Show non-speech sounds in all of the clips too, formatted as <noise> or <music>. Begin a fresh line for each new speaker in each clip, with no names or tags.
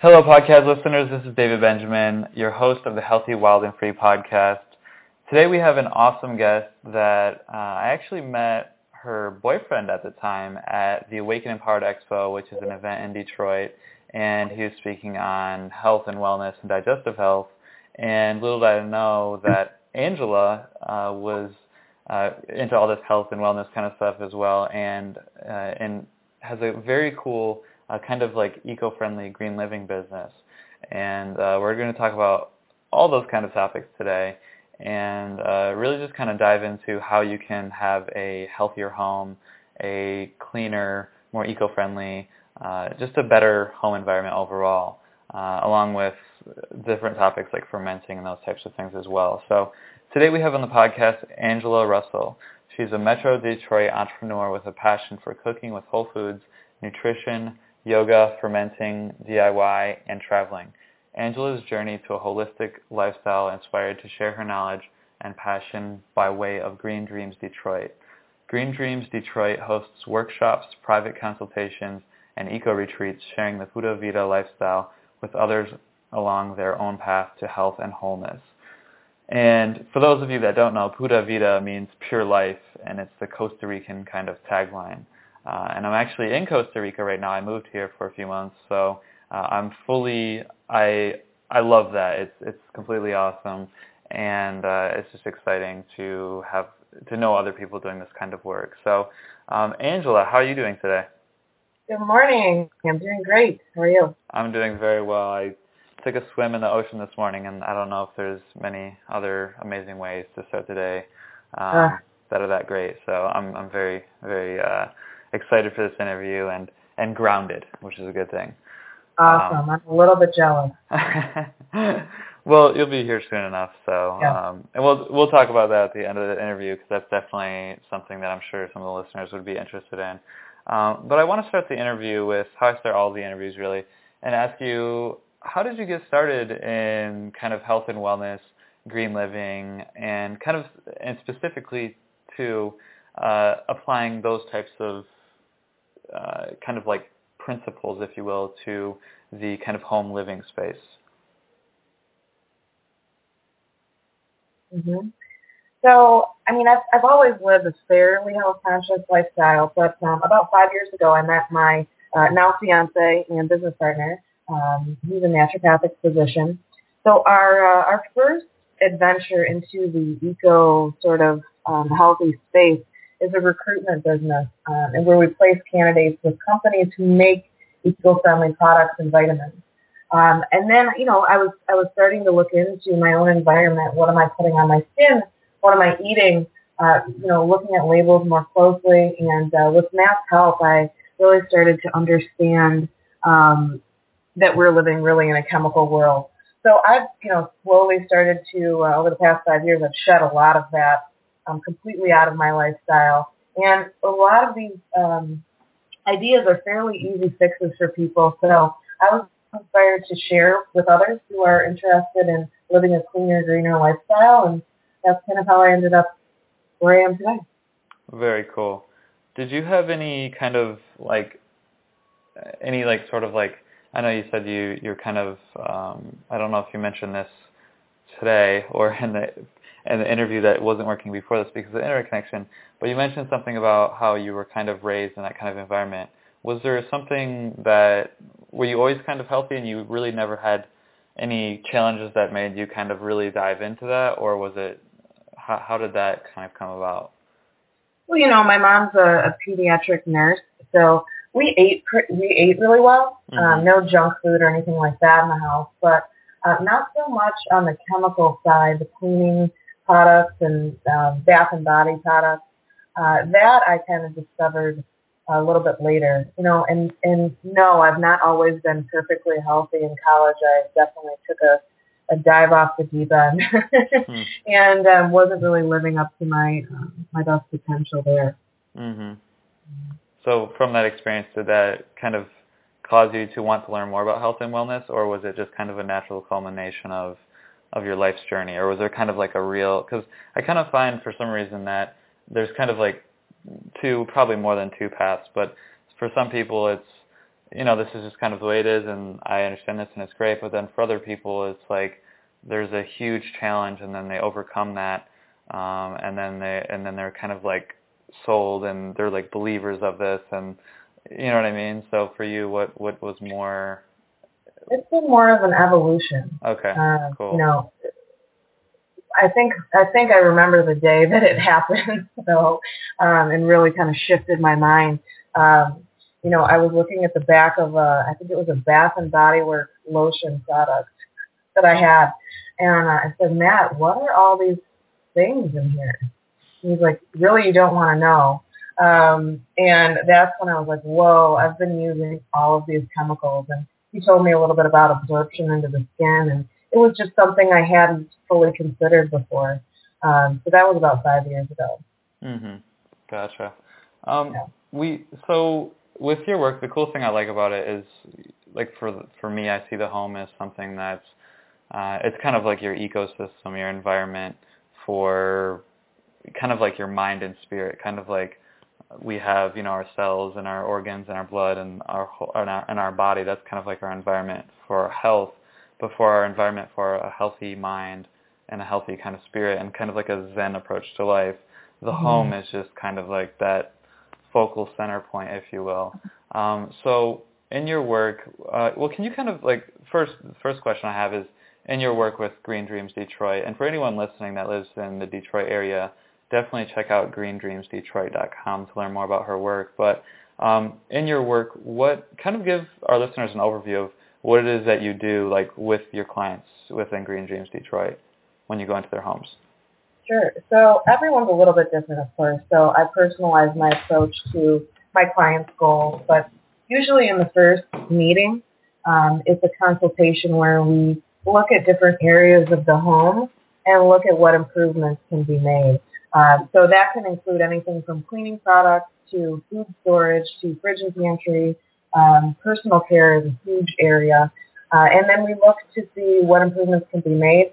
Hello, podcast listeners. This is David Benjamin, your host of the Healthy, Wild, and Free podcast. Today we have an awesome guest that uh, I actually met her boyfriend at the time at the Awaken Empowered Expo, which is an event in Detroit, and he was speaking on health and wellness and digestive health. And little did I know that Angela uh, was uh, into all this health and wellness kind of stuff as well, and uh, and has a very cool uh, kind of like eco-friendly green living business. And uh, we're going to talk about all those kind of topics today, and uh, really just kind of dive into how you can have a healthier home, a cleaner, more eco-friendly, uh, just a better home environment overall, uh, along with different topics like fermenting and those types of things as well. So Today we have on the podcast Angela Russell. She's a Metro Detroit entrepreneur with a passion for cooking with whole foods, nutrition, yoga, fermenting, DIY, and traveling. Angela's journey to a holistic lifestyle inspired to share her knowledge and passion by way of Green Dreams Detroit. Green Dreams Detroit hosts workshops, private consultations, and eco-retreats sharing the Pura Vida lifestyle with others along their own path to health and wholeness. And for those of you that don't know, Pura Vida means pure life, and it's the Costa Rican kind of tagline. Uh, and I'm actually in Costa Rica right now. I moved here for a few months, so uh, I'm fully. I I love that. It's it's completely awesome, and uh, it's just exciting to have to know other people doing this kind of work. So, um, Angela, how are you doing today?
Good morning. I'm doing great. How are you?
I'm doing very well. I took a swim in the ocean this morning, and I don't know if there's many other amazing ways to start the day um, uh. that are that great. So I'm I'm very very uh, excited for this interview and and grounded, which is a good thing.
Awesome. Um, I'm a little bit jealous. <laughs>
well, you'll be here soon enough, so
yeah.
um, and we'll we'll talk about that at the end of the interview because that's definitely something that I'm sure some of the listeners would be interested in. Um, but I want to start the interview with how I start all the interviews really, and ask you how did you get started in kind of health and wellness, green living, and kind of and specifically to uh, applying those types of uh, kind of like principles, if you will, to the kind of home living space?
Mm-hmm. So, I mean, I've, I've always lived a fairly health conscious lifestyle, but um, about five years ago, I met my uh, now fiance and business partner, um, he's a naturopathic physician. So our uh, our first adventure into the eco sort of um, healthy space is a recruitment business, um, and where we place candidates with companies who make eco-friendly products and vitamins. Um, and then, you know, I was I was starting to look into my own environment. What am I putting on my skin? What am I eating? Uh, you know, looking at labels more closely. And uh, with Matt's help, I really started to understand um, that we're living really in a chemical world. So I've, you know, slowly started to, uh, over the past five years, I've shed a lot of that um, completely out of my lifestyle. And a lot of these um, ideas are fairly easy fixes for people. So I was inspired to share with others who are interested in living a cleaner, greener lifestyle. And that's kind of how I ended up where I am today.
Very cool. Did you have any kind of like, any like sort of like I know you said you you're kind of um, I don't know if you mentioned this today or in the in the interview that wasn't working before this because of the internet connection, but you mentioned something about how you were kind of raised in that kind of environment. Was there something that were you always kind of healthy and you really never had any challenges that made you kind of really dive into that, or was it how, how did that kind of come about?
Well, you know, my mom's a, a pediatric nurse, so we ate we ate really well. Mm-hmm. Um, no junk food or anything like that in the house, but uh, not so much on the chemical side, the cleaning products and um, bath and body products. Uh, that I kind of discovered a little bit later, you know. And and no, I've not always been perfectly healthy in college. I definitely took a a dive off the deep end <laughs> hmm. and um, wasn't really living up to my um, my best potential there.
Mm-hmm. So from that experience, did that kind of cause you to want to learn more about health and wellness, or was it just kind of a natural culmination of of your life's journey, or was there kind of like a real? Because I kind of find for some reason that there's kind of like two, probably more than two paths, but for some people it's you know, this is just kind of the way it is, and I understand this, and it's great. But then for other people, it's like there's a huge challenge, and then they overcome that, um, and then they and then they're kind of like sold, and they're like believers of this, and you know what I mean. So for you, what what was more?
It's been more of an evolution.
Okay,
Uh,
cool.
You know, I think I think I remember the day that it <laughs> happened, so um, and really kind of shifted my mind. Um, you know, I was looking at the back of a, I think it was a Bath and Body Works lotion product that I had, and uh, I said, Matt, what are all these things in here? He's like, really, you don't want to know. Um, and that's when I was like, whoa, I've been using all of these chemicals. And he told me a little bit about absorption into the skin, and it was just something I hadn't fully considered before. Um, so that was about five years ago.
Mm-hmm. Gotcha. Um,
Yeah.
we so with your work, the cool thing I like about it is like for for me, I see the home as something that's uh, it's kind of like your ecosystem, your environment for kind of like your mind and spirit, kind of like we have you know our cells and our organs and our blood and our and our, and our body. That's kind of like our environment for our health, but for our environment for a healthy mind and a healthy kind of spirit and kind of like a Zen approach to life. The
Mhm.
home is just kind of like that focal center point, if you will. Um, so in your work, uh, well, can you kind of like first first question I have is in your work with Green Dreams Detroit, and for anyone listening that lives in the Detroit area, definitely check out greendreamsdetroit.com to learn more about her work. But um, in your work, what kind of give our listeners an overview of what it is that you do, like with your clients within Green Dreams Detroit, when you go into their homes?
Sure. So everyone's a little bit different, of course. So I personalize my approach to my client's goals, but usually in the first meeting, um, it's a consultation where we look at different areas of the home and look at what improvements can be made. Um, so that can include anything from cleaning products to food storage to fridge and pantry. Um, personal care is a huge area. Uh, and then we look to see what improvements can be made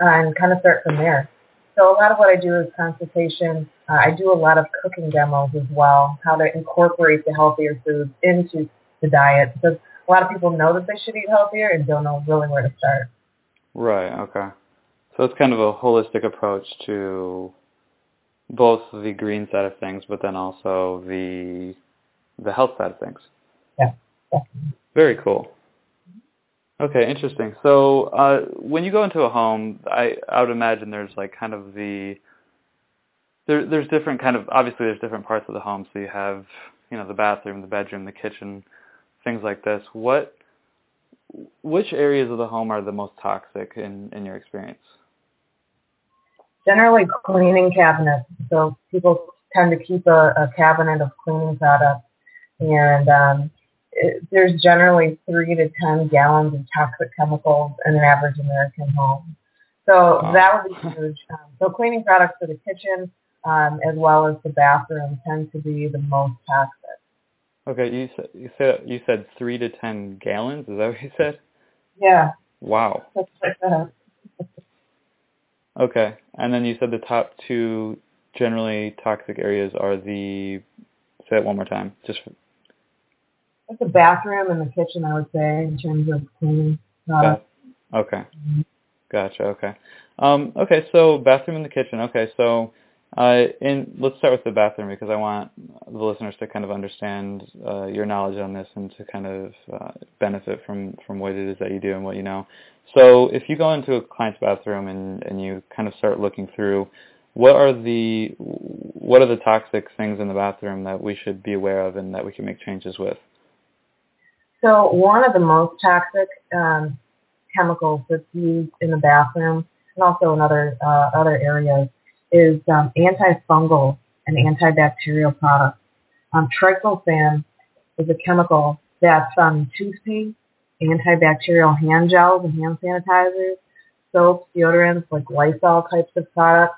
uh, and kind of start from there. So a lot of what I do is consultation. Uh, I do a lot of cooking demos as well, how to incorporate the healthier foods into the diet because a lot of people know that they should eat healthier and don't know really where to start.
Right. Okay. So it's kind of a holistic approach to both the green side of things, but then also the the health side of things.
Yeah.
Very cool. Okay, interesting. So uh, when you go into a home, I, I would imagine there's like kind of the there, there's different kind of obviously there's different parts of the home. So you have you know the bathroom, the bedroom, the kitchen, things like this. What which areas of the home are the most toxic in in your experience?
Generally cleaning cabinets. So people tend to keep a, a cabinet of cleaning products and um, it, there's generally three to ten gallons of toxic chemicals in an average American home. So
Wow.
that would be huge. Um, so cleaning products for the kitchen um, as well as the bathroom tend to be the most toxic.
Okay, you said you said you said three to ten gallons. Is that what you said?
Yeah,
Wow.
that's like that.
Okay, and then you said the top two generally toxic areas are the. Say it one more time. Just
It's the bathroom and the kitchen, I would say, in terms of cleaning products.
okay. Gotcha. Okay. Um, okay. So bathroom and the kitchen. Okay. So, uh, in let's start with the bathroom because I want the listeners to kind of understand uh, your knowledge on this and to kind of uh, benefit from from what it is that you do and what you know. So, if you go into a client's bathroom and and you kind of start looking through, what are the what are the toxic things in the bathroom that we should be aware of and that we can make changes with?
So one of the most toxic um, chemicals that's used in the bathroom and also in other uh, other areas is um, antifungal and antibacterial products. Um, triclosan is a chemical that's in toothpaste, antibacterial hand gels and hand sanitizers, soaps, deodorants, like Lysol types of products.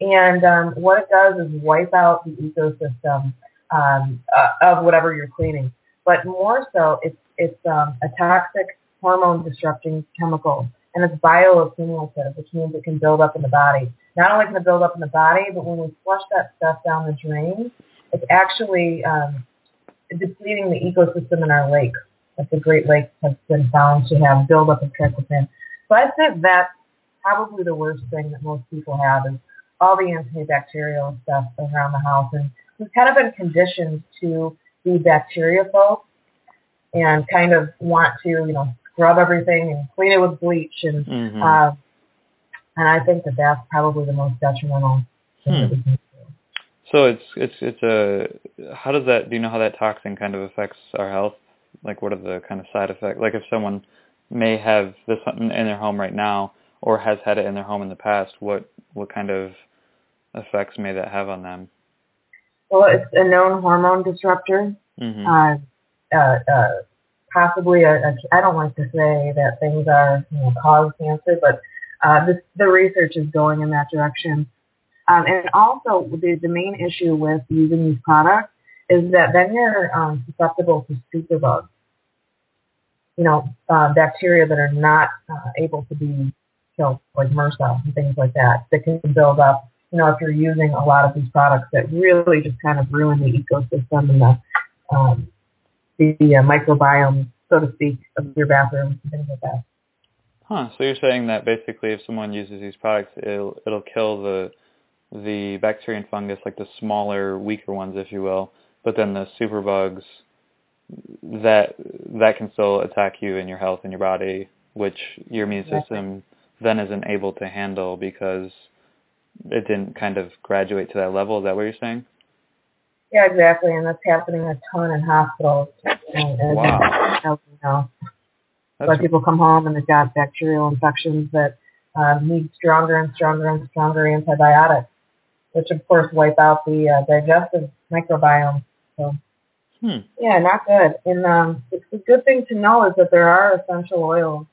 And um, what it does is wipe out the ecosystem um, uh, of whatever you're cleaning but more so it's it's um, a toxic hormone disrupting chemical and it's bioaccumulative, which means it can build up in the body. Not only can it build up in the body, but when we flush that stuff down the drain, it's actually um, depleting the ecosystem in our lakes. Like the Great Lakes have been found to have buildup of triclosan. So I'd say that's probably the worst thing that most people have is all the antibacterial stuff around the house. And we've kind of been conditioned to be bacteriophobes and kind of want to, you know, scrub everything and clean it with bleach. And mm-hmm. uh, and I think that that's probably the most detrimental thing hmm.
So it's it's it's a how does that do you know how that toxin kind of affects our health? Like what are the kind of side effects? Like if someone may have this in their home right now or has had it in their home in the past, what what kind of effects may that have on them?
Well, it's a known hormone disruptor. Mm-hmm. Uh, uh, uh, possibly a, a, I don't like to say that things are you know, cause cancer, but uh, this, the research is going in that direction. Um, and also, the, the main issue with using these products is that then you're um, susceptible to superbugs. You know, uh, bacteria that are not uh, able to be killed, like MRSA and things like that, that can build up. You know, if you're using a lot of these products that really just kind of ruin the ecosystem and the um, the, uh, microbiome, so to speak, of your bathroom and things like that.
Huh. So you're saying that basically, if someone uses these products, it'll it'll kill the the bacteria and fungus, like the smaller, weaker ones, if you will, but then the superbugs that that can still attack you and your health and your body, which your immune system then isn't able to handle because it didn't kind of graduate to that level. Is that what you're saying?
Yeah, exactly, and that's happening a ton in hospitals. And, and
wow.
You know, people come home and they've got bacterial infections that um, need stronger and stronger and stronger antibiotics which of course wipe out the uh, digestive microbiome. So
hmm.
yeah, not good. And um, it's a good thing to know is that there are essential oils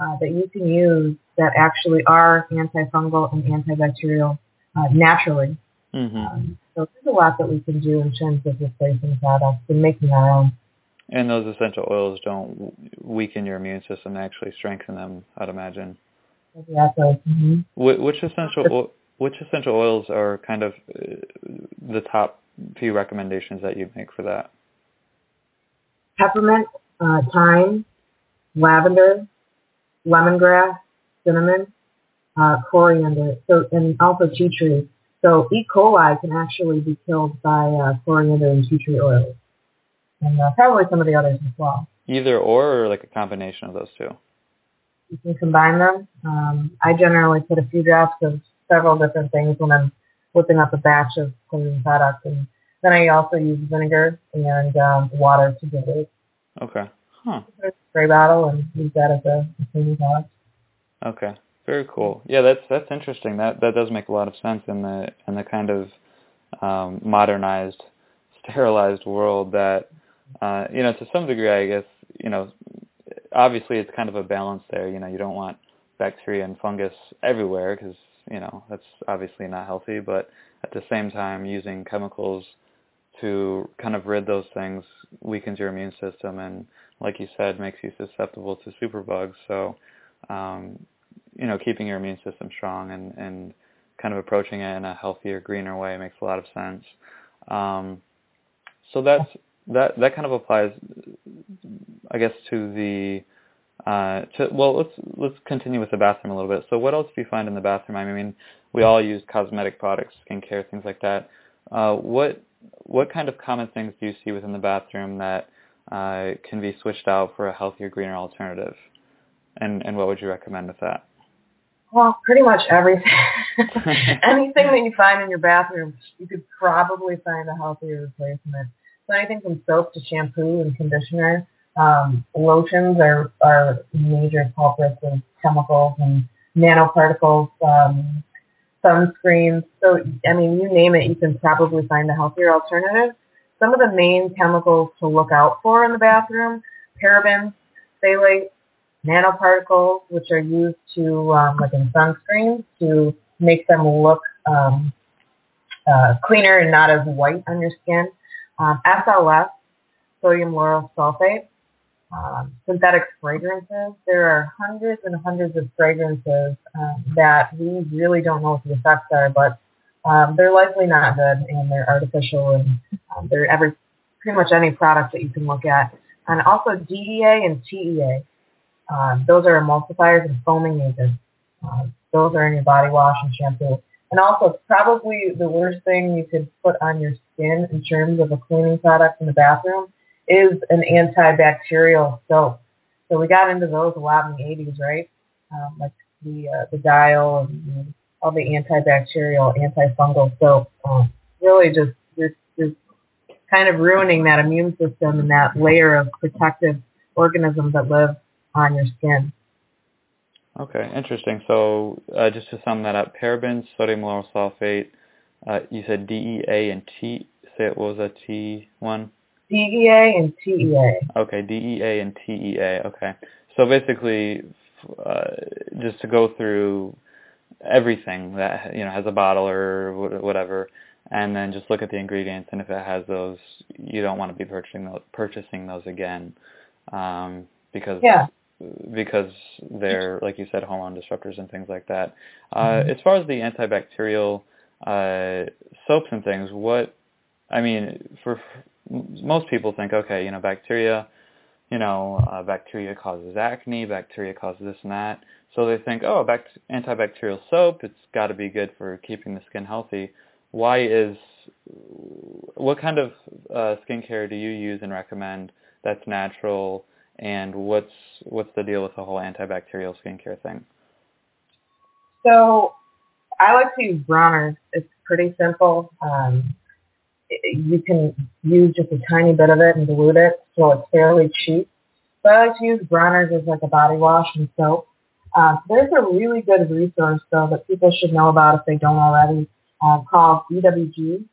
uh, that you can use that actually are antifungal and antibacterial uh, naturally.
Mm-hmm. Um,
so there's a lot that we can do in terms of replacing products and making our own.
And those essential oils don't weaken your immune system; they actually strengthen them. I'd imagine.
Exactly. Mm-hmm.
Which essential which essential oils are kind of uh, the top few recommendations that you'd make for that?
Peppermint, uh, thyme, lavender, lemongrass, cinnamon, uh, coriander, so and also tea tree. So E. coli can actually be killed by uh, coriander and tea tree oils, and uh, probably some of the others as well.
Either or, or like a combination of those two.
You can combine them. Um, I generally put a few drops of several different things when I'm whipping up a batch of cleaning products. And then I also use vinegar and um, water to dilute.
Okay. Huh.
Spray bottle and use that as a, a cleaning product.
Okay. Very cool. Yeah, that's that's interesting. That that does make a lot of sense in the in the kind of um, modernized, <laughs> sterilized world that uh, you know to some degree, I guess you know, obviously it's kind of a balance there. You know, you don't want bacteria and fungus everywhere because you know that's obviously not healthy but at the same time using chemicals to kind of rid those things weakens your immune system and like you said makes you susceptible to superbugs. So um, you know keeping your immune system strong and and kind of approaching it in a healthier greener way makes a lot of sense. Um, so that's that that kind of applies i guess to the uh, to, well, let's let's continue with the bathroom a little bit. So, what else do you find in the bathroom? I mean, we all use cosmetic products, skincare, things like that. Uh, what what kind of common things do you see within the bathroom that uh, can be switched out for a healthier, greener alternative? And and what would you recommend with that?
Well, pretty much everything. <laughs> <laughs> anything that you find in your bathroom, you could probably find a healthier replacement. So anything from soap to shampoo and conditioner um, lotions are, are major culprits of chemicals and nanoparticles, um, sunscreens. So, I mean, you name it, you can probably find a healthier alternative. Some of the main chemicals to look out for in the bathroom, parabens, phthalates, nanoparticles, which are used to, um, like in sunscreens, to make them look um, uh, cleaner and not as white on your skin. Um, SLS, sodium lauryl sulfate, um, synthetic fragrances. There are hundreds and hundreds of fragrances um, that we really don't know what the effects are, but um, they're likely not good and they're artificial and um, they're every pretty much any product that you can look at. And also DEA and TEA. Um, those are emulsifiers and foaming agents. Uh, those are in your body wash and shampoo. And also, probably the worst thing you could put on your skin in terms of a cleaning product in the bathroom is an antibacterial soap. So we got into those a lot in the 80s, right? Um, like the uh, the dial and all the antibacterial, antifungal soap. Um, really just, just, just kind of ruining that immune system and that layer of protective organisms that live on your skin.
Okay, interesting. So uh, just to sum that up, parabens, sodium lauryl sulfate, uh, you said DEA and T, say it was a T1?
DEA and TEA.
Okay, DEA and TEA. Okay. So basically, uh, just to go through everything that you know has a bottle or whatever, and then just look at the ingredients, and if it has those, you don't want to be purchasing those, purchasing those again, um, because
yeah.
because they're like you said, hormone disruptors and things like that. Uh, mm-hmm. As far as the antibacterial uh, soaps and things, what I mean for most people think, okay, you know, bacteria, you know, uh, bacteria causes acne, bacteria causes this and that. So they think, oh, bact- antibacterial soap, it's got to be good for keeping the skin healthy. Why is, what kind of uh, skincare do you use and recommend that's natural, and what's what's the deal with the whole antibacterial skincare thing?
So I like to use Bronner's. It's pretty simple. Um, you can use just a tiny bit of it and dilute it, so it's fairly cheap. But I like to use Bronner's as like a body wash and soap. Um, there's a really good resource though that people should know about if they don't already, uh, called EWG,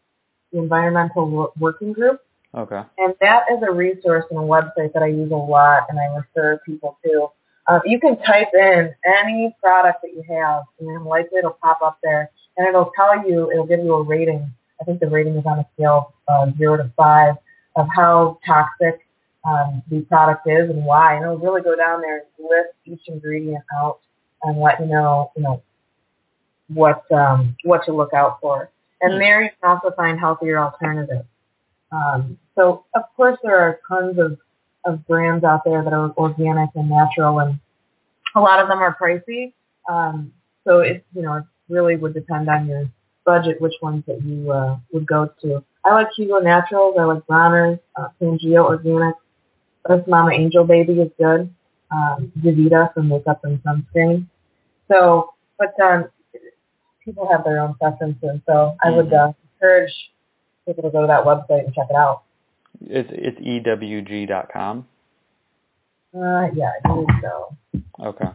the Environmental Working Group.
Okay.
And that is a resource and a website that I use a lot and I refer people to. Uh, you can type in any product that you have and likely it'll pop up there and it'll tell you, it'll give you a rating I think the rating is on a scale of uh, zero to five of how toxic um, the product is and why. And it'll really go down there and list each ingredient out and let you know, you know, what um, what to look out for. And mm. there you can also find healthier alternatives. Um, so of course there are tons of, of brands out there that are organic and natural, and a lot of them are pricey. Um, so it you know it really would depend on your budget which ones that you uh, would go to. I like Hugo Naturals. I like Bronner's, uh, Pangea Organic. Earth Mama Angel Baby is good. Um, Devita for makeup and sunscreen. So, but um, people have their own preferences. So I would mm-hmm. uh, encourage people to go to that website and check it out.
It's it's ewg.com.
Uh, yeah, I believe so.
Okay,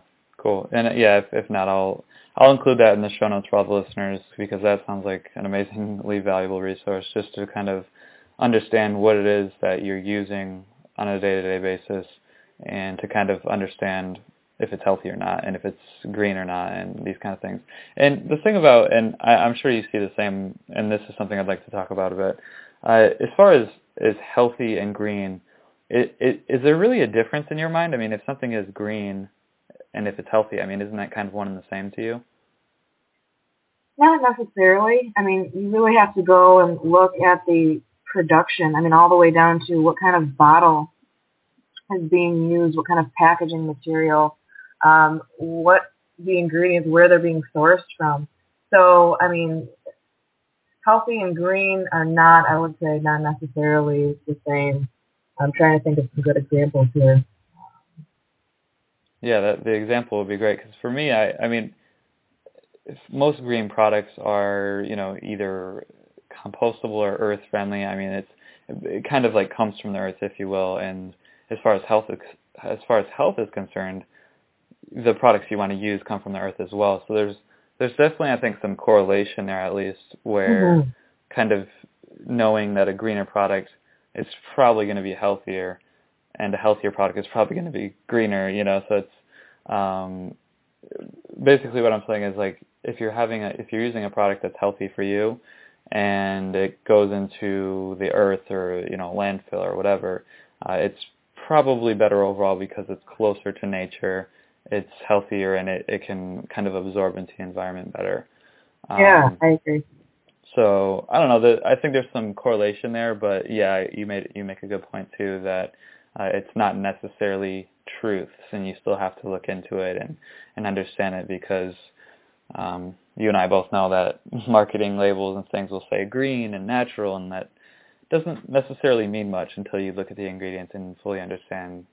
cool. And uh, yeah, if, if not, I'll I'll include that in the show notes for all the listeners because that sounds like an amazingly valuable resource just to kind of understand what it is that you're using on a day-to-day basis and to kind of understand if it's healthy or not and if it's green or not and these kind of things. And the thing about, and I, I'm sure you see the same, and this is something I'd like to talk about a bit, uh, as far as, as healthy and green, it, it, is there really a difference in your mind? I mean, if something is green, and if it's healthy. I mean, isn't that kind of one and the same to you?
Not necessarily. I mean, you really have to go and look at the production. I mean, all the way down to what kind of bottle is being used, what kind of packaging material, um, what the ingredients, where they're being sourced from. So, I mean, healthy and green are not, I would say, not necessarily the same. I'm trying to think of some good examples here.
Yeah, that, the example would be great because for me, I, I mean, most green products are, you know, either compostable or earth friendly. I mean, it's it kind of like comes from the earth, if you will. And as far as health, as far as health is concerned, the products you want to use come from the earth as well. So there's there's definitely, I think, some correlation there at least, where mm-hmm. kind of knowing that a greener product is probably going to be healthier and a healthier product is probably going to be greener, you know. So it's um, basically what I'm saying is like if you're having a if you're using a product that's healthy for you and it goes into the earth or you know landfill or whatever, uh, it's probably better overall because it's closer to nature. It's healthier and it, it can kind of absorb into the environment better.
Um, yeah, I agree.
so I don't know. The, I think there's some correlation there, but yeah, you made you make a good point too that uh, it's not necessarily truths, and you still have to look into it and and understand it because um, you and I both know that <laughs> marketing labels and things will say green and natural, and that doesn't necessarily mean much until you look at the ingredients and fully understand,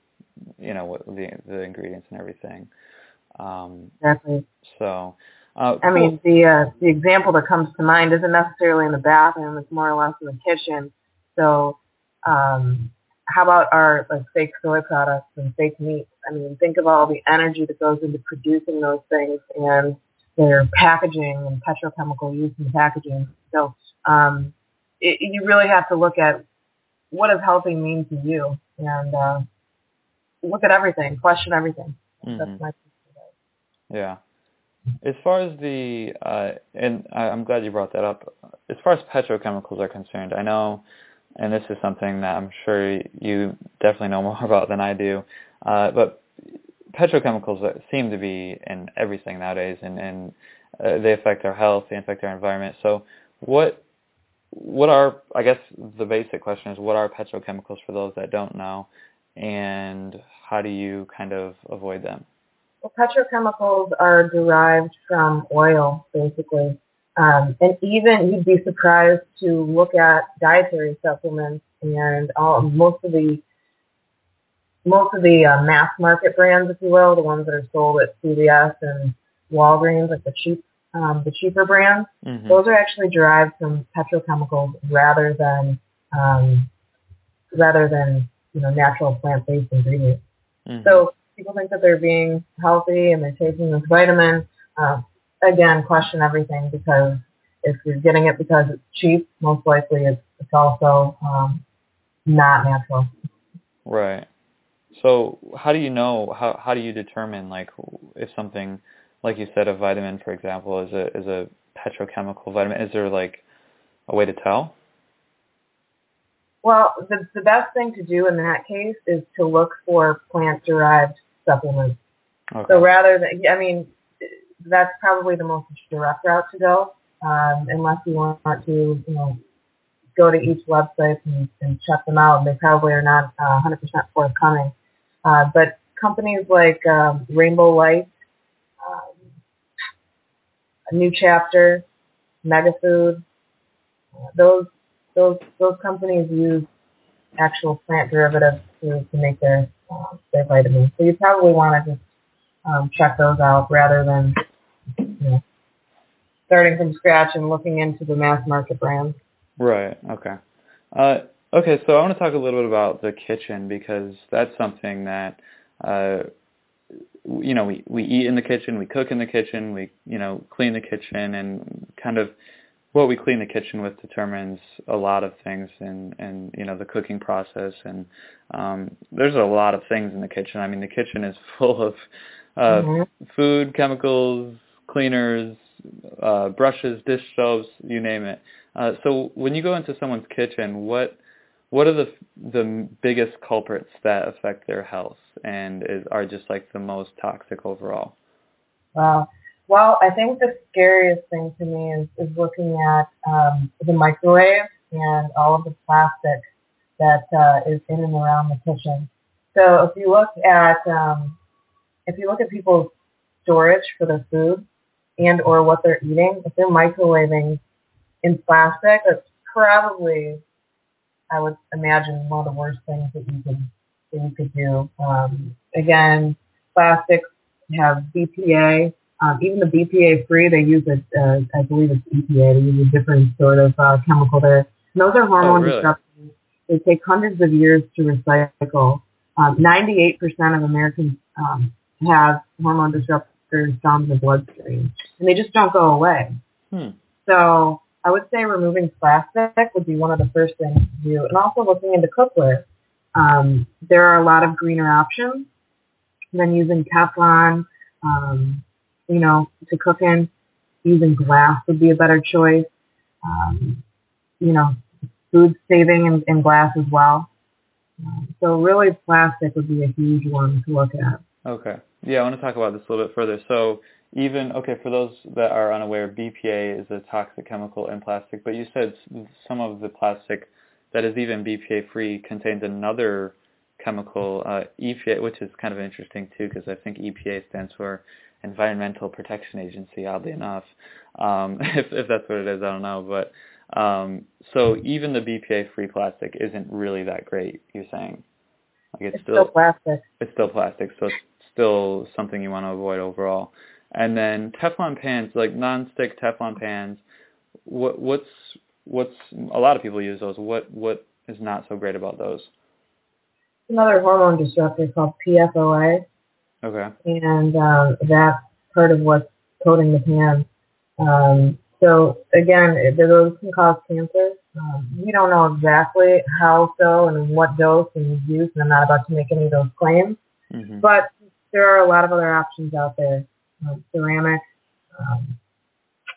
you know, what the the ingredients and everything.
Um, exactly.
So. Uh,
I mean, the uh, the example that comes to mind isn't necessarily in the bathroom; it's more or less in the kitchen. So, um, how about our like fake soy products and fake meats? I mean, think of all the energy that goes into producing those things and their packaging and petrochemical use in packaging. So, um, it, you really have to look at what does healthy mean to you and uh, look at everything, question everything.
Mm-hmm. That's my yeah. As far as the, uh, and I'm glad you brought that up. As far as petrochemicals are concerned, I know, and this is something that I'm sure you definitely know more <laughs> about than I do, uh, but petrochemicals seem to be in everything nowadays, and, and uh, they affect our health, they affect our environment. So, what what are I guess the basic question is what are petrochemicals for those that don't know, and how do you kind of avoid them?
Well, petrochemicals are derived from oil, basically. Um, and even you'd be surprised to look at dietary supplements and all, most of the most of the uh, mass market brands, if you will, the ones that are sold at CVS and Walgreens, like the cheap um, the cheaper brands, mm-hmm. those are actually derived from petrochemicals rather than um, rather than you know natural plant based ingredients. Mm-hmm. So people think that they're being healthy and they're taking this vitamin. Uh, again, question everything because if you're getting it because it's cheap, most likely it's, it's also um, not natural.
Right. So how do you know? How how do you determine like if something, like you said, a vitamin, for example, is a is a petrochemical vitamin? Is there like a way to tell?
Well, the the best thing to do in that case is to look for plant derived supplements. Okay. So rather than, I mean, that's probably the most direct route to go, um, unless you want to, you know, go to each website and, and check them out. They probably are not uh, 100% forthcoming. Uh, but companies like um, Rainbow Light, um, New Chapter, Megafood, uh, those those those companies use actual plant derivatives to, to make their uh, their vitamins. So you probably want to just um, check those out rather than starting from scratch and looking into the mass market brands.
Right. Okay. Uh, okay. So I want to talk a little bit about the kitchen because that's something that uh, you know we we eat in the kitchen, we cook in the kitchen, we you know clean the kitchen, and kind of what we clean the kitchen with determines a lot of things and and you know the cooking process and um there's a lot of things in the kitchen i mean the kitchen is <laughs> full of uh mm-hmm. food chemicals cleaners uh brushes dish soaps you name it. Uh so when you go into someone's kitchen what what are the the biggest culprits that affect their health and is are just like the most toxic overall?
Wow. Well, I think the scariest thing to me is, is looking at um, the microwave and all of the plastic that uh, is in and around the kitchen. So if you look at um, if you look at people's storage for their food and or what they're eating, if they're microwaving in plastic, that's probably I would imagine one of the worst things that you could that you could do. Um, again, plastics have BPA, um, even the BPA free, they use it, uh, I believe it's EPA, they use a different sort of uh, chemical there. And those are hormone oh, really? disruptors. They take hundreds of years to recycle. Um, 98% of Americans um, have hormone disruptors found in the bloodstream, and they just don't go away.
Hmm.
So I would say removing plastic would be one of the first things to do, and also looking into cookware. Um, there are a lot of greener options than using Teflon. Um, you know, to cook in. Using glass would be a better choice. Um, you know, food saving in, in glass as well. Um, so really plastic would be a huge one to look at.
Okay. Yeah, I want to talk about this a little bit further. So even okay for those that are unaware, BPA is a toxic chemical in plastic, but you said some of the plastic that is even BPA free contains another chemical, uh, EPA, which is kind of interesting too, because I think EPA stands for Environmental Protection Agency, oddly enough. Um, <laughs> if, if that's what it is, I don't know. But um, so even the BPA-free plastic isn't really that great. You're saying,
like it's, it's still, still plastic.
It's still plastic, so it's still something you want to avoid overall. And then Teflon pans, like non-stick Teflon pans, what what's what's a lot of people use those. What what is not so great about those?
Another hormone disruptor called PFOA.
Okay.
And um, that's part of what's coating the pan. Um, so again, those can cause cancer. Um, we don't know exactly how so and what dose and use, and I'm not about to make any of those claims. Mm-hmm. But there are a lot of other options out there. Um, ceramic, um,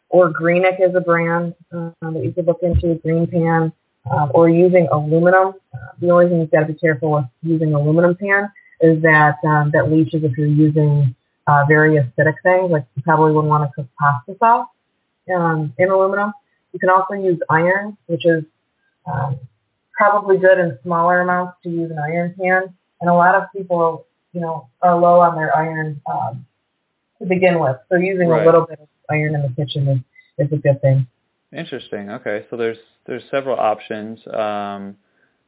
or Greenic is a brand uh, that you could look into, Green Pan, uh, or using aluminum. Uh, the only thing you've got to be careful with using aluminum pan is that um, that leaches if you're using uh, very acidic things, like you probably wouldn't want to cook pasta sauce um, in aluminum. You can also use iron, which is um, probably good in smaller amounts to use an iron pan. And a lot of people, you know, are low on their iron um, to begin with. So using right. a little bit of iron in the kitchen is, is a good thing.
Interesting. Okay, so there's there's several options um,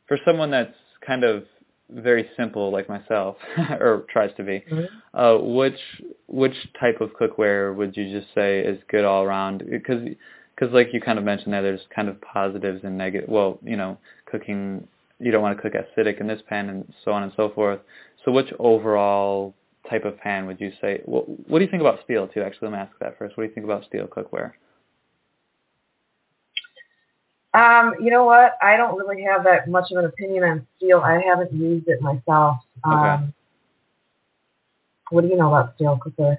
for someone that's kind of very simple like myself, <laughs> or tries to be. Mm-hmm. Uh, which which type of cookware would you just say is good all around? Because because like you kind of mentioned there, there's kind of positives and negative. Well, you know, cooking you don't want to cook acidic in this pan and so on and so forth. So which overall type of pan would you say? What, what do you think about steel too? Actually, let me ask that first. What do you think about steel cookware?
Um, you know what? I don't really have that much of an opinion on steel. I haven't used it myself. Um, okay. What do you know about steel cookware?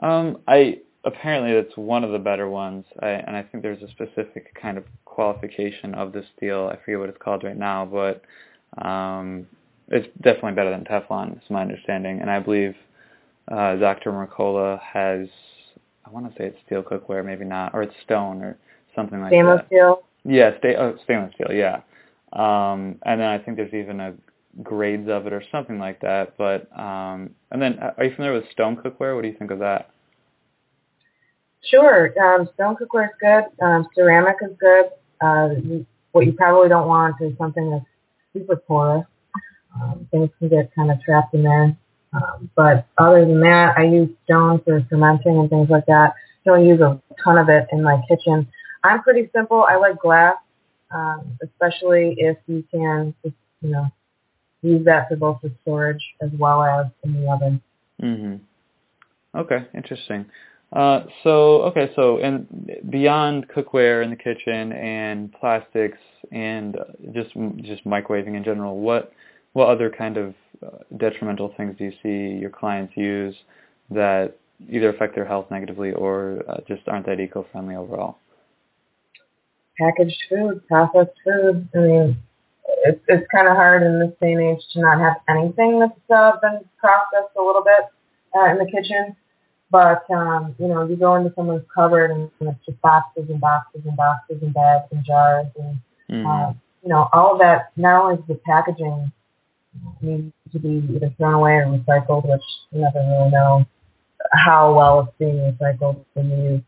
Um, I apparently it's one of the better ones, I, and I think there's a specific kind of qualification of the steel. I forget what it's called right now, but um, it's definitely better than Teflon, is my understanding. And I believe uh, Dr. Mercola has, I want to say it's steel cookware, maybe not, or it's stone or something like
Stainless
that.
Stainless steel.
Yeah, sta- oh, stainless steel. Yeah. Um, and then I think there's even a grades of it or something like that. But um, and then uh, are you familiar with stone cookware? What do you think of that?
Sure. Um, stone cookware is good. Um, ceramic is good. Uh, what you probably don't want is something that's super porous. Um, things can get kind of trapped in there. Um, but other than that, I use stone for fermenting and things like that. Don't use a ton of it in my kitchen. I'm pretty simple. I like glass, um, especially if you can, just, you know, use that for both the storage as well as in the oven.
Mhm. Okay, interesting. Uh, so okay, so and beyond cookware in the kitchen and plastics and just just microwaving in general, what what other kind of uh, detrimental things do you see your clients use that either affect their health negatively or uh, just aren't that eco-friendly overall?
packaged food, processed food. I mean, it's it's kind of hard in this day and age to not have anything that's uh, been processed a little bit uh, in the kitchen. But um, you know, you go into someone's cupboard and, and it's just boxes and boxes and boxes and bags and jars and mm-hmm. uh, you know all of that. Not only is the packaging needs to be either thrown away or recycled, which you never really know how well it's being recycled when you.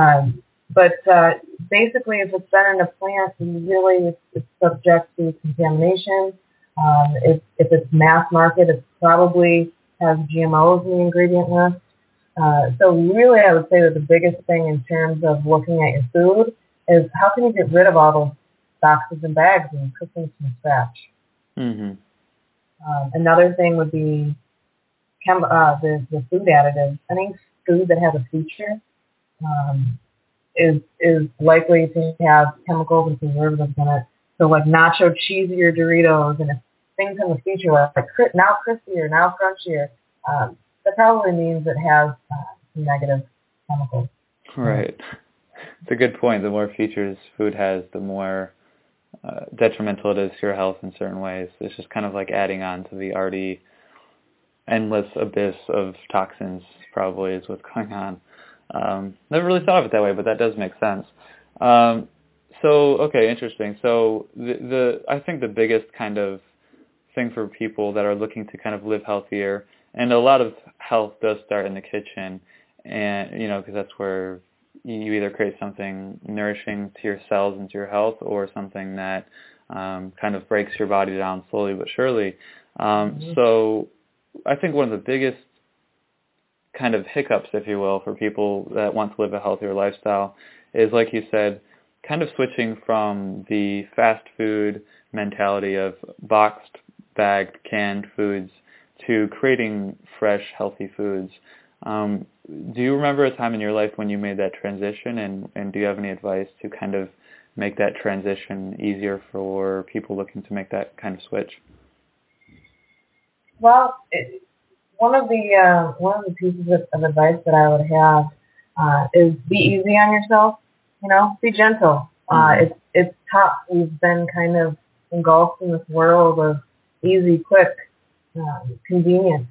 Um, but uh, basically, if it's been in a plant, really it's, it's subject to contamination. Um, if, if it's mass market, it probably has GMOs in the ingredient list. Uh, so really, I would say that the biggest thing in terms of looking at your food is how can you get rid of all those boxes and bags and cook things from scratch.
Mm-hmm.
Um, another thing would be chem- uh, the, the food additives. Any food that has a feature um, is is likely to have chemicals and preservatives in it. So like nacho cheesier Doritos and if things in the future are like now crispier, now crunchier, um, that probably means it has uh, negative chemicals.
Right. It's a good point. The more features food has, the more uh, detrimental it is to your health in certain ways. It's just kind of like adding on to the already endless abyss of toxins probably is what's <laughs> going on. Um, never really thought of it that way, but that does make sense. Um, so okay, interesting. So the, the I think the biggest kind of thing for people that are looking to kind of live healthier, and a lot of health does start in the kitchen, and you know because that's where you either create something nourishing to your cells and to your health, or something that um, kind of breaks your body down slowly but surely. Um, mm-hmm. So I think one of the biggest kind of hiccups, if you will, for people that want to live a healthier lifestyle is, like you said, kind of switching from the fast food mentality of boxed, bagged, canned foods to creating fresh, healthy foods. Um, do you remember a time in your life when you made that transition, and, and do you have any advice to kind of make that transition easier for people looking to make that kind of switch?
Well, it, one of the uh, one of the pieces of, of advice that I would have uh, is be easy on yourself. You know, be gentle. Uh, mm-hmm. it's it's tough. We've been kind of engulfed in this world of easy, quick, uh, convenient,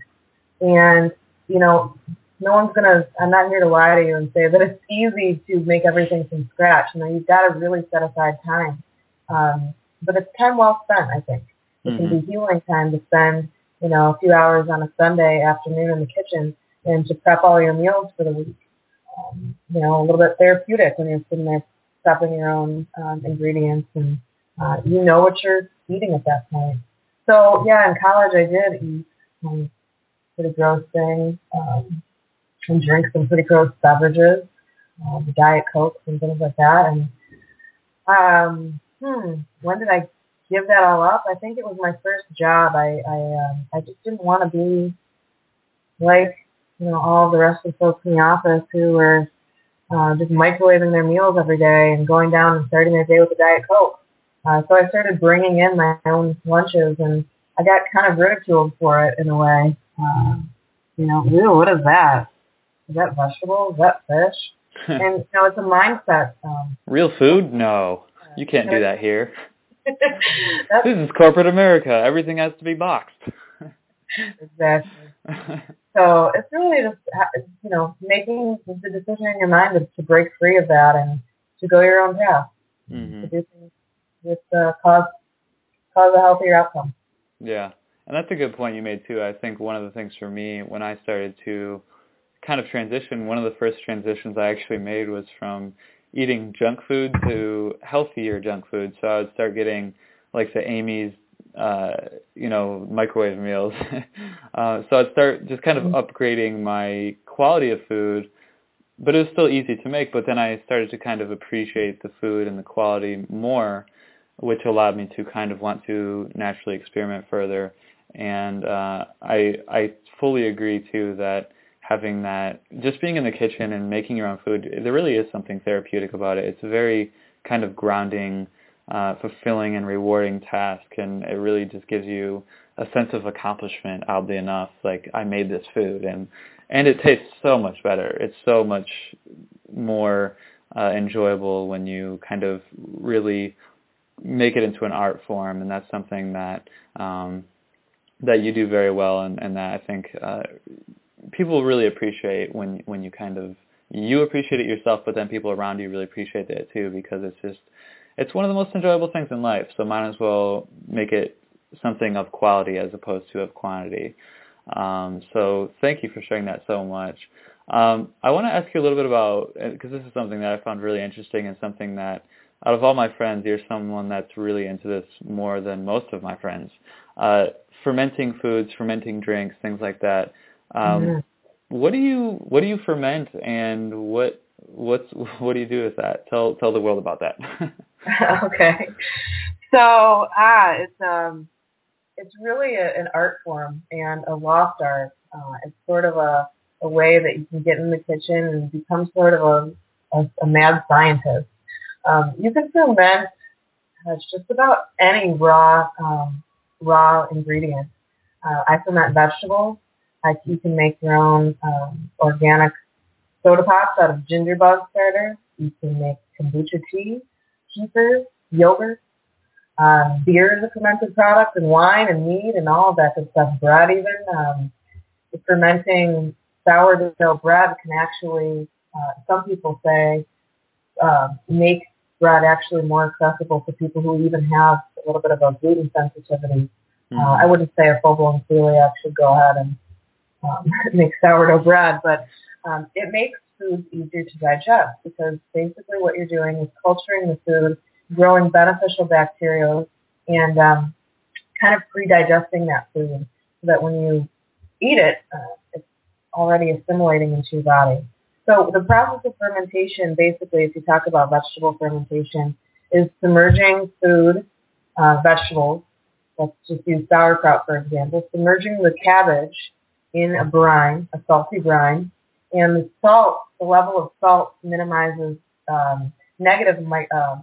and you know, no one's gonna. I'm not here to lie to you and say that it's easy to make everything from scratch. You know, you've got to really set aside time. Um, but it's time well spent. I think it mm-hmm. can be mm-hmm. healing time to spend you know, a few hours on a Sunday afternoon in the kitchen and to prep all your meals for the week. Um, you know, a little bit therapeutic when you're sitting there prepping your own um, ingredients and uh, you know what you're eating at that point. So yeah, in college I did eat some pretty gross things um, and drink some pretty gross beverages, uh, diet cokes and things like that. And um, hmm, when did I give that all up. I think it was my first job. I I um, I just didn't want to be like you know all the rest of the folks in the office who were uh, just microwaving their meals every day and going down and starting their day with a diet coke. Uh, so I started bringing in my own lunches, and I got kind of ridiculed for it in a way. Uh, you know, ew, what is that? Is that vegetable? Is that fish? <laughs> and you know, it's a mindset. Um,
Real food? No, you can't do that here <laughs> this is corporate America. Everything has to be boxed. <laughs>
exactly. So it's really just you know making the decision in your mind to, to break free of that and to go your own path. Mm-hmm. To do things with uh, cause cause a healthier outcome.
Yeah, and that's a good point you made too. I think one of the things for me when I started to kind of transition, one of the first transitions I actually made was from eating junk food to healthier junk food. So I would start getting like the Amy's, uh, you know, microwave meals. <laughs> uh, so I'd start just kind of mm-hmm. upgrading my quality of food, but it was still easy to make. But then I started to kind of appreciate the food and the quality more, which allowed me to kind of want to naturally experiment further. And uh, I I fully agree too that having that, just being in the kitchen and making your own food, there really is something therapeutic about it. It's a very kind of grounding, uh, fulfilling and rewarding task, and it really just gives you a sense of accomplishment. Oddly enough, like I made this food, and and it tastes so much better. It's so much more uh, enjoyable when you kind of really make it into an art form, and that's something that um, that you do very well, and, and that I think uh, people really appreciate when when you kind of you appreciate it yourself, but then people around you really appreciate it too because it's just it's one of the most enjoyable things in life. So might as well make it something of quality as opposed to of quantity. Um, so thank you for sharing that so much. Um, I want to ask you a little bit about because this is something that I found really interesting and something that out of all my friends, you're someone that's really into this more than most of my friends. Uh, fermenting foods, fermenting drinks, things like that. Um, mm-hmm. What do you what do you ferment, and what what's <laughs> what do you do with that? Tell tell the world about that. <laughs> <laughs>
okay, so ah, it's um, it's really a, an art form and a lost art. Uh, it's sort of a a way that you can get in the kitchen and become sort of a a, a mad scientist. Um, you can ferment uh, just about any raw um, raw ingredients. Uh, I ferment vegetables. Like you can make your own um, organic soda pops out of ginger bug starter. You can make kombucha tea, kefirs, yogurt. Um, beer is a fermented product, and wine and mead and all of that good stuff. Bread even. Um, fermenting sourdough bread can actually, uh, some people say, uh, make bread actually more accessible to people who even have a little bit of a gluten sensitivity. Mm-hmm. Uh, I wouldn't say a full-blown celiac should go ahead and um, <laughs> make sourdough bread, but um, it makes foods easier to digest because basically what you're doing is culturing the food, growing beneficial bacteria, and um, kind of pre-digesting that food so that when you eat it, uh, it's already assimilating into your body. So the process of fermentation, basically, if you talk about vegetable fermentation, is submerging food, uh, vegetables, let's just use sauerkraut for example, submerging the cabbage in a brine, a salty brine, and the salt, the level of salt minimizes um, negative mi- uh, uh,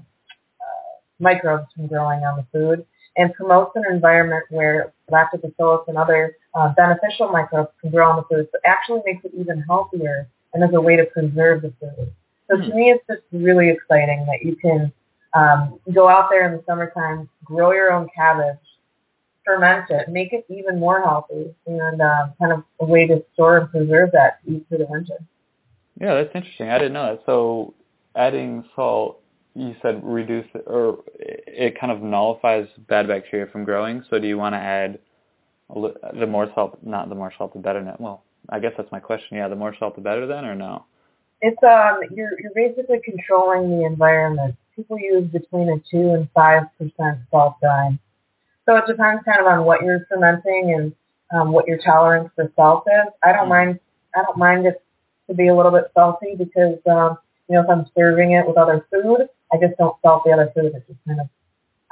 microbes from growing on the food and promotes an environment where lactobacillus and other uh, beneficial microbes can grow on the food. So it actually makes it even healthier and as a way to preserve the food. So to hmm. me, it's just really exciting that you can um, go out there in the summertime, grow your own cabbage, ferment it, make it even more healthy, and uh, kind of a way to store and preserve that to eat through the winter.
Yeah, that's interesting. I didn't know that. So adding salt, you said reduce or it kind of nullifies bad bacteria from growing. So do you want to add the more salt, not the more salt, the better? Well, I guess that's my question. Yeah, the more salt, the better then, or no?
It's um, you're you're basically controlling the environment. People use between a two and five percent salt brine. So it depends kind of on what you're fermenting and um, what your tolerance for salt is. I don't mm. mind. I don't mind it to be a little bit salty because um, you know if I'm serving it with other food, I just don't salt the other food. It just kind of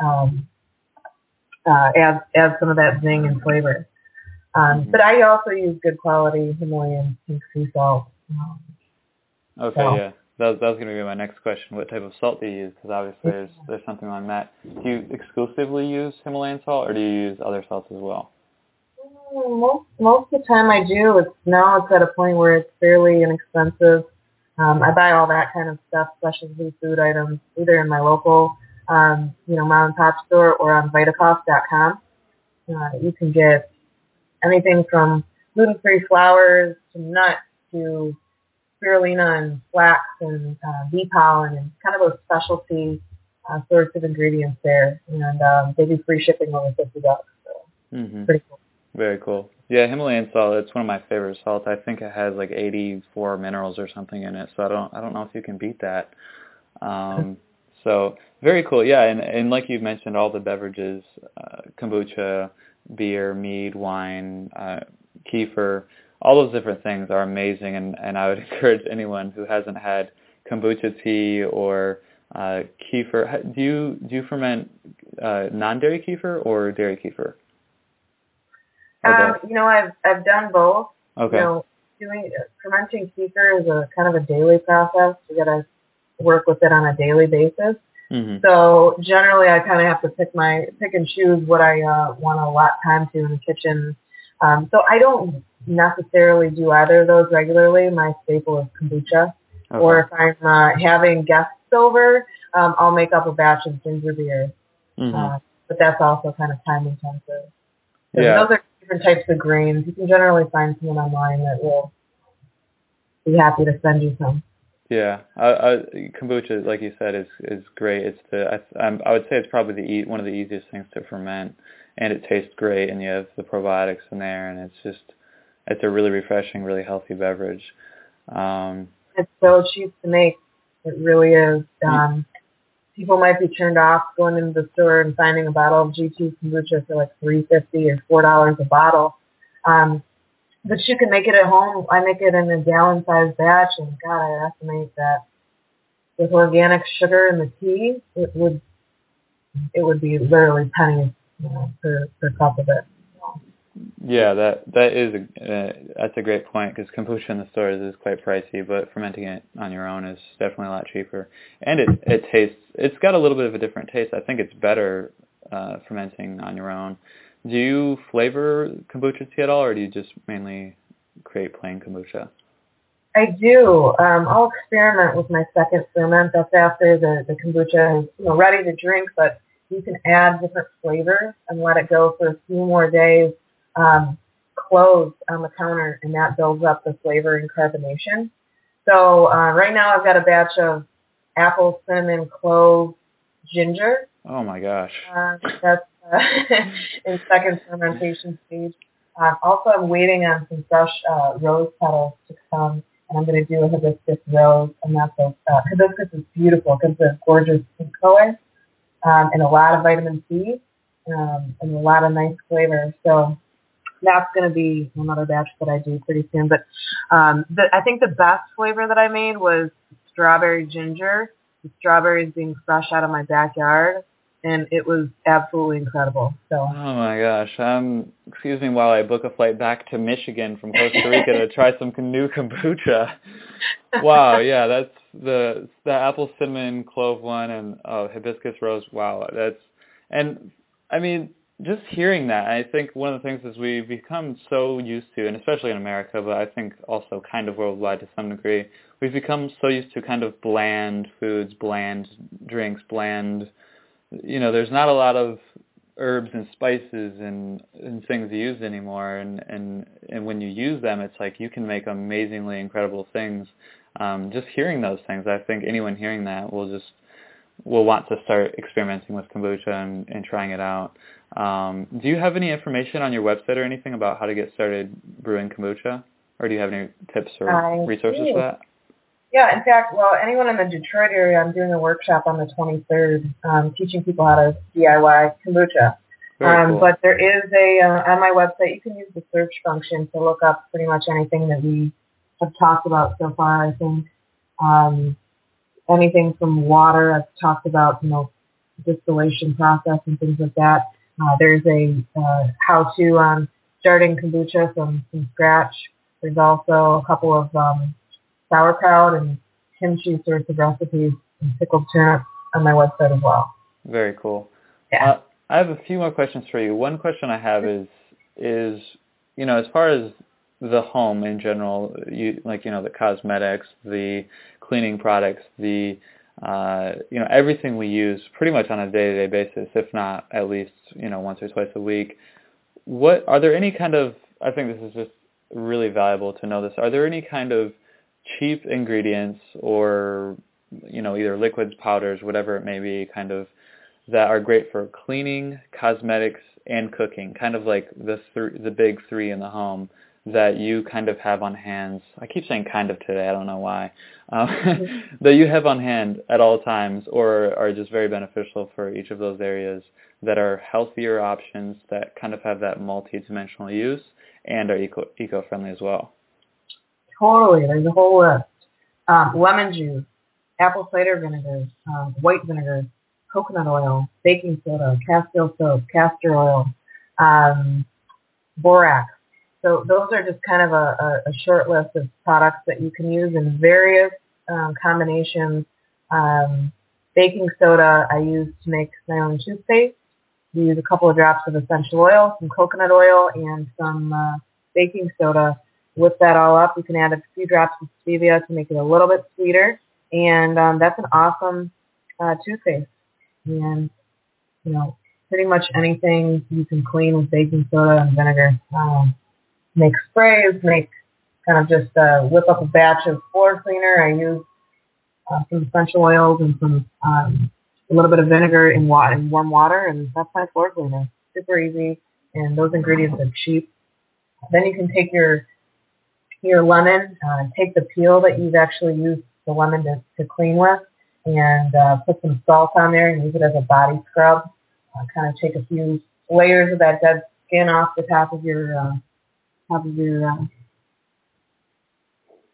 um, uh, adds adds some of that zing and flavor. Um, mm-hmm. But I also use good quality Himalayan pink sea salt. Um,
okay, so. yeah. That, that was going to be my next question. What type of salt do you use? Because obviously there's, there's something on that. Do you exclusively use Himalayan salt or do you use other salts as well?
Mm, most, most of the time I do. It's now it's at a point where it's fairly inexpensive. Um, I buy all that kind of stuff, specialty food items, either in my local, um, you know, mom and pop store or on Vitacost.com. Uh, you can get anything from gluten-free flours to nuts to spirulina and flax and uh, bee pollen and kind of those specialty uh, sorts of ingredients there. And um, they do free shipping over 50 bucks. So mm-hmm. pretty cool.
Very cool. Yeah, Himalayan salt, it's one of my favorite salts. I think it has like 84 minerals or something in it. So I don't I don't know if you can beat that. Um, <laughs> so very cool. Yeah, and, and like you mentioned, all the beverages, uh, kombucha, beer, mead, wine, uh, kefir, all those different things are amazing, and, and I would <laughs> encourage anyone who hasn't had kombucha tea or uh, kefir. Do you do you ferment uh, non-dairy kefir or dairy kefir?
Um, you know, I've I've done both.
Okay.
You know, doing fermenting kefir is a kind of a daily process. You got to work with it on a daily basis. Mm-hmm. So generally, I kind of have to pick my pick and choose what I uh, want to allot time to in the kitchen. Um, so I don't necessarily do either of those regularly. My staple is kombucha. Okay. Or if I'm uh, having guests over, um, I'll make up a batch of ginger beer. Mm-hmm. Uh, but that's also kind of time intensive. yeah. Those are different types of grains. You can generally find someone online that will be happy to send you some.
Yeah, I, I, kombucha, like you said, is is great. It's the I, um, I would say it's probably the e- one of the easiest things to ferment, and it tastes great, and you have the probiotics in there, and it's just it's a really refreshing, really healthy beverage. Um,
it's so cheap to make. It really is. Um, people might be turned off going into the store and finding a bottle of GT kombucha for like three fifty or four dollars a bottle. Um, but you can make it at home. I make it in a gallon sized batch, and God, I estimate that with organic sugar in the tea, it would it would be literally pennies know, per per of it.
Yeah, that that is a uh, that's a great point because kombucha in the stores is quite pricey, but fermenting it on your own is definitely a lot cheaper, and it it tastes it's got a little bit of a different taste. I think it's better uh, fermenting on your own. Do you flavor kombucha tea at all, or do you just mainly create plain kombucha?
I do. Um, I'll experiment with my second ferment. That's after the, the kombucha is you know, ready to drink, but you can add different flavors and let it go for a few more days. Um, cloves on the counter, and that builds up the flavor and carbonation. So uh, right now I've got a batch of apple, cinnamon, clove, ginger.
Oh my gosh.
Uh, that's uh, <laughs> in second fermentation stage. Um, also, I'm waiting on some fresh uh, rose petals to come, and I'm going to do a hibiscus rose, and that's a uh, hibiscus is beautiful because it's a gorgeous pink color um, and a lot of vitamin C um, and a lot of nice flavor. So that's going to be another batch that I do pretty soon. But um, the, I think the best flavor that I made was strawberry ginger. The strawberries being fresh out of my backyard, and it was absolutely incredible. So.
Oh my gosh! Um, excuse me while I book a flight back to Michigan from Costa Rica to try some <laughs> new kombucha. Wow, yeah, that's the the apple cinnamon clove one and oh, hibiscus rose. Wow, that's and I mean just hearing that, I think one of the things is we've become so used to, and especially in America, but I think also kind of worldwide to some degree, we've become so used to kind of bland foods, bland drinks, bland, you know, there's not a lot of herbs and spices and, and things used anymore. And, and, and when you use them, it's like you can make amazingly incredible things. Um, just hearing those things, I think anyone hearing that will just will want to start experimenting with kombucha and, and trying it out. Um, do you have any information on your website or anything about how to get started brewing kombucha? Or do you have any tips or
I
resources
do.
for that?
Yeah, in fact, well, anyone in the Detroit area, I'm doing a workshop on the 23rd, um, teaching people how to DIY kombucha.
Very
um,
cool.
But there is a uh, on my website. You can use the search function to look up pretty much anything that we have talked about so far. I think um, anything from water. I've talked about you know distillation process and things like that. Uh, there's a uh, how-to on starting kombucha from, from scratch. There's also a couple of um, sauerkraut and kimchi sorts of recipes and pickled turnips on my website as well.
Very cool.
Yeah.
Uh, I have a few more questions for you. One question I have is, is you know, as far as the home in general, you like you know the cosmetics, the cleaning products, the uh, you know everything we use pretty much on a day-to-day basis, if not at least you know once or twice a week. What are there any kind of? I think this is just really valuable to know this. Are there any kind of cheap ingredients or you know either liquids, powders, whatever it may be, kind of that are great for cleaning, cosmetics, and cooking, kind of like the th- the big three in the home that you kind of have on hand. I keep saying kind of today, I don't know why. Um, <laughs> that you have on hand at all times or are just very beneficial for each of those areas that are healthier options that kind of have that multi-dimensional use and are eco- eco-friendly as well.
Totally. There's a whole list. Um, lemon juice, apple cider vinegar, um, white vinegar, coconut oil, baking soda, castile soap, castor oil, um, borax. So those are just kind of a, a, a short list of products that you can use in various um, combinations. Um, baking soda I use to make my own toothpaste. We use a couple of drops of essential oil, some coconut oil, and some uh, baking soda. Whip that all up. You can add a few drops of stevia to make it a little bit sweeter, and um, that's an awesome uh, toothpaste. And you know, pretty much anything you can clean with baking soda and vinegar. Um, make sprays, make kind of just uh, whip up a batch of floor cleaner. I use uh, some essential oils and some um, a little bit of vinegar in water, in warm water, and that's my floor cleaner. Super easy, and those ingredients are cheap. Then you can take your your lemon, uh, take the peel that you've actually used the lemon to, to clean with, and uh, put some salt on there and use it as a body scrub. Uh, kind of take a few layers of that dead skin off the top of your uh, top of your. Uh,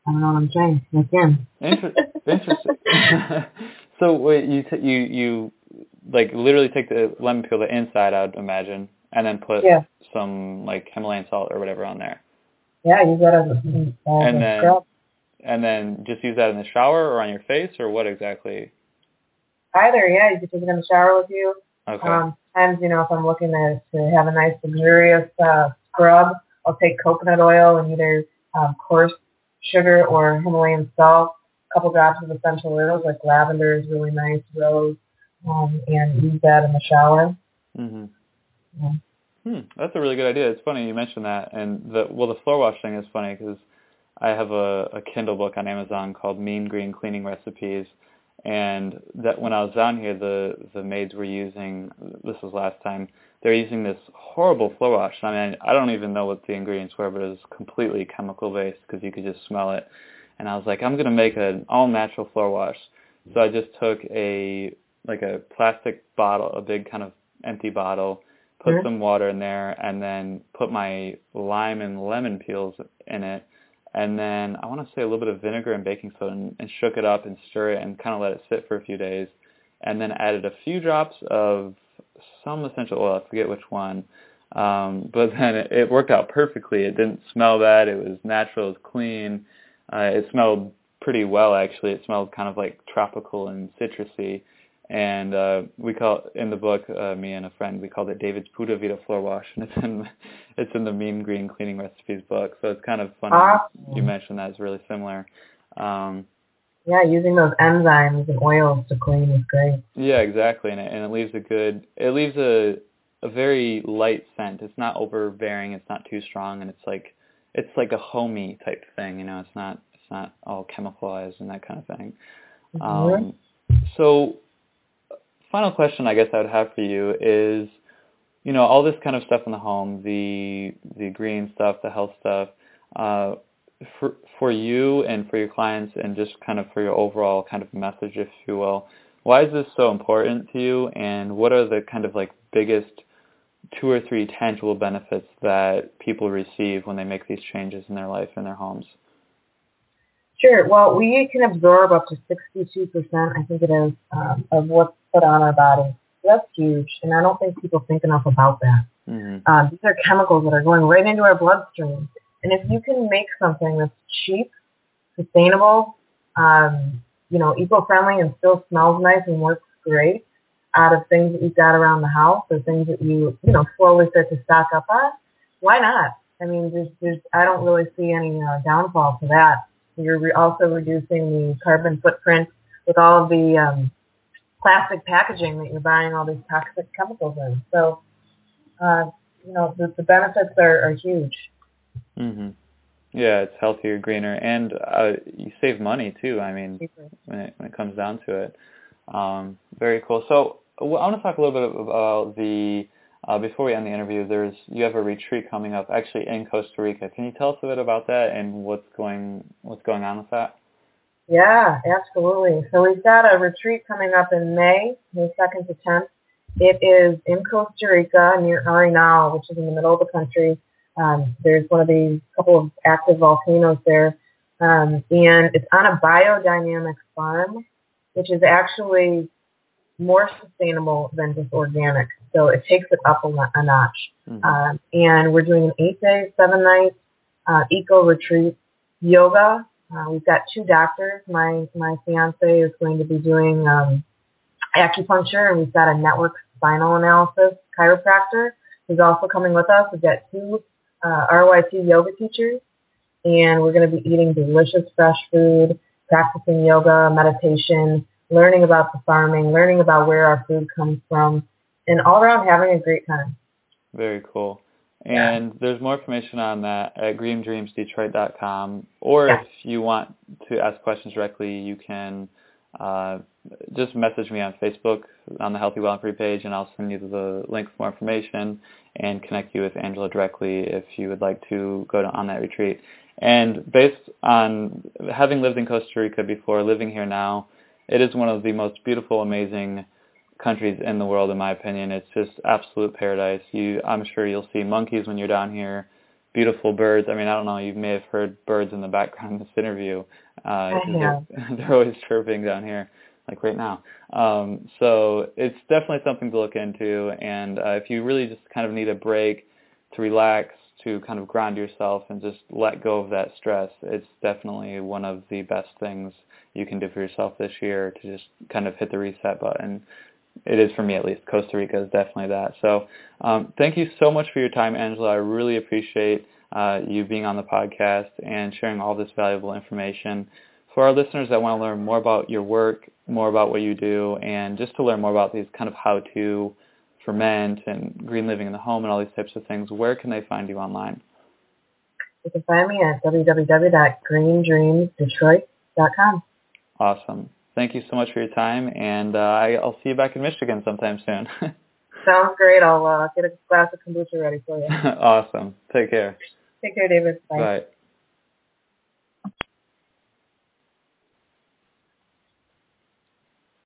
I don't know what I'm saying. Skin.
Inter- interesting. <laughs> so you t- you you like literally take the lemon peel the inside, I'd imagine, and then put
Yeah.
some like Himalayan salt or whatever on there,
Yeah, use that as a, as
And
a
then-
scrub.
and then just use that in the shower or on your face or what exactly?
Either, yeah, you can take it in the shower with you.
Okay.
Um, sometimes, you know, if I'm looking to, to have a nice luxurious uh, scrub, I'll take coconut oil and either um, coarse sugar or Himalayan salt, a couple drops of essential oils like lavender is really nice, rose, um, and use that in the shower.
mhm.
Yeah.
Hmm, that's a really good idea. It's funny you mentioned that, and the well, the floor wash thing is funny because I have a, a Kindle book on Amazon called Mean Green Cleaning Recipes, and that when I was down here, the the maids were using this was last time they're using this horrible floor wash. I mean, I don't even know what the ingredients were, but it was completely chemical based because you could just smell it. And I was like, I'm gonna make an all natural floor wash. So I just took a like a plastic bottle, a big kind of empty bottle, put mm-hmm. some water in there, and then put my lime and lemon peels in it, and then I want to say a little bit of vinegar and baking soda, and, and shook it up and stir it, and kind of let it sit for a few days, and then added a few drops of some essential oil. I forget which one. Um, but then it, it worked out perfectly. It didn't smell bad. It was natural. It was clean. Uh, it smelled pretty well actually. It smelled kind of like tropical and citrusy and uh, we call in the book uh, me and a friend we called it David's Pura Vida floor wash, and it's in <laughs> it's in the Mean Green Cleaning Recipes book. So it's kind of funny awesome. you mentioned that it's really similar. Um,
yeah, using those enzymes and oils to clean is great.
Yeah, exactly, and it, and it leaves a good it leaves a a very light scent. It's not overbearing. It's not too strong, and it's like it's like a homey type thing. You know, it's not it's not all chemicalized and that kind of thing. Mm-hmm. Um, so final question I guess I would have for you is, you know, all this kind of stuff in the home, the the green stuff, the health stuff, uh, for for you and for your clients, and just kind of for your overall kind of message, if you will. Why is this so important to you, and what are the kind of like biggest two or three tangible benefits that people receive when they make these changes in their life in their homes?
Sure. Well, we can absorb up to 62%, I think it is, um, of what's put on our body. That's huge, and I don't think people think enough about that. Mm-hmm. Um, these are chemicals that are going right into our bloodstream. And if you can make something that's cheap, sustainable, um, you know, eco-friendly and still smells nice and works great out of things that you've got around the house or things that you, you know, slowly start to stock up on, why not? I mean, there's, there's, I don't really see any uh, downfall to that. You're re- also reducing the carbon footprint with all of the um, plastic packaging that you're buying all these toxic chemicals in. So, uh, you know, the, the benefits are, are huge.
Mhm. Yeah, it's healthier, greener, and uh, you save money too. I mean, when it when it comes down to it. Um, very cool. So I want to talk a little bit about the uh, before we end the interview, there's you have a retreat coming up actually in Costa Rica. Can you tell us a bit about that and what's going what's going on with that?
Yeah, absolutely. So we've got a retreat coming up in May, May 2nd to 10th. It is in Costa Rica near Arenal, which is in the middle of the country. Um, there's one of these couple of active volcanoes there. Um, and it's on a biodynamic farm, which is actually more sustainable than just organic. So it takes it up a, a notch. Mm-hmm. Um, and we're doing an eight day, seven night uh, eco retreat yoga. Uh, we've got two doctors. My my fiance is going to be doing um, acupuncture, and we've got a network spinal analysis chiropractor who's also coming with us. We've got two uh, RYT yoga teachers, and we're going to be eating delicious fresh food, practicing yoga, meditation, learning about the farming, learning about where our food comes from, and all around having a great time.
Very cool. And there's more information on that at greendreamsdetroit.com. Or if you want to ask questions directly, you can uh, just message me on Facebook on the Healthy Well and Free page, and I'll send you the link for more information and connect you with Angela directly if you would like to go to, on that retreat. And based on having lived in Costa Rica before, living here now, it is one of the most beautiful, amazing countries in the world, in my opinion. It's just absolute paradise. You, I'm sure you'll see monkeys when you're down here, beautiful birds. I mean, I don't know, you may have heard birds in the background in this interview. Uh, they're, <laughs> they're always chirping down here, like right now. Um, so it's definitely something to look into. And uh, if you really just kind of need a break to relax, to kind of ground yourself and just let go of that stress, it's definitely one of the best things you can do for yourself this year to just kind of hit the reset button it is for me at least. Costa Rica is definitely that. So um, thank you so much for your time, Angela. I really appreciate uh, you being on the podcast and sharing all this valuable information. For our listeners that want to learn more about your work, more about what you do, and just to learn more about these kind of how-to ferment and green living in the home and all these types of things, where can they find you online?
You can find me at www.greendreamsdetroit.com.
Awesome. Thank you so much for your time, and uh, I'll see you back in Michigan sometime soon. <laughs>
Sounds great. I'll uh, get a glass of kombucha ready for you. <laughs>
awesome. Take care.
Take care, David. Bye.
Bye.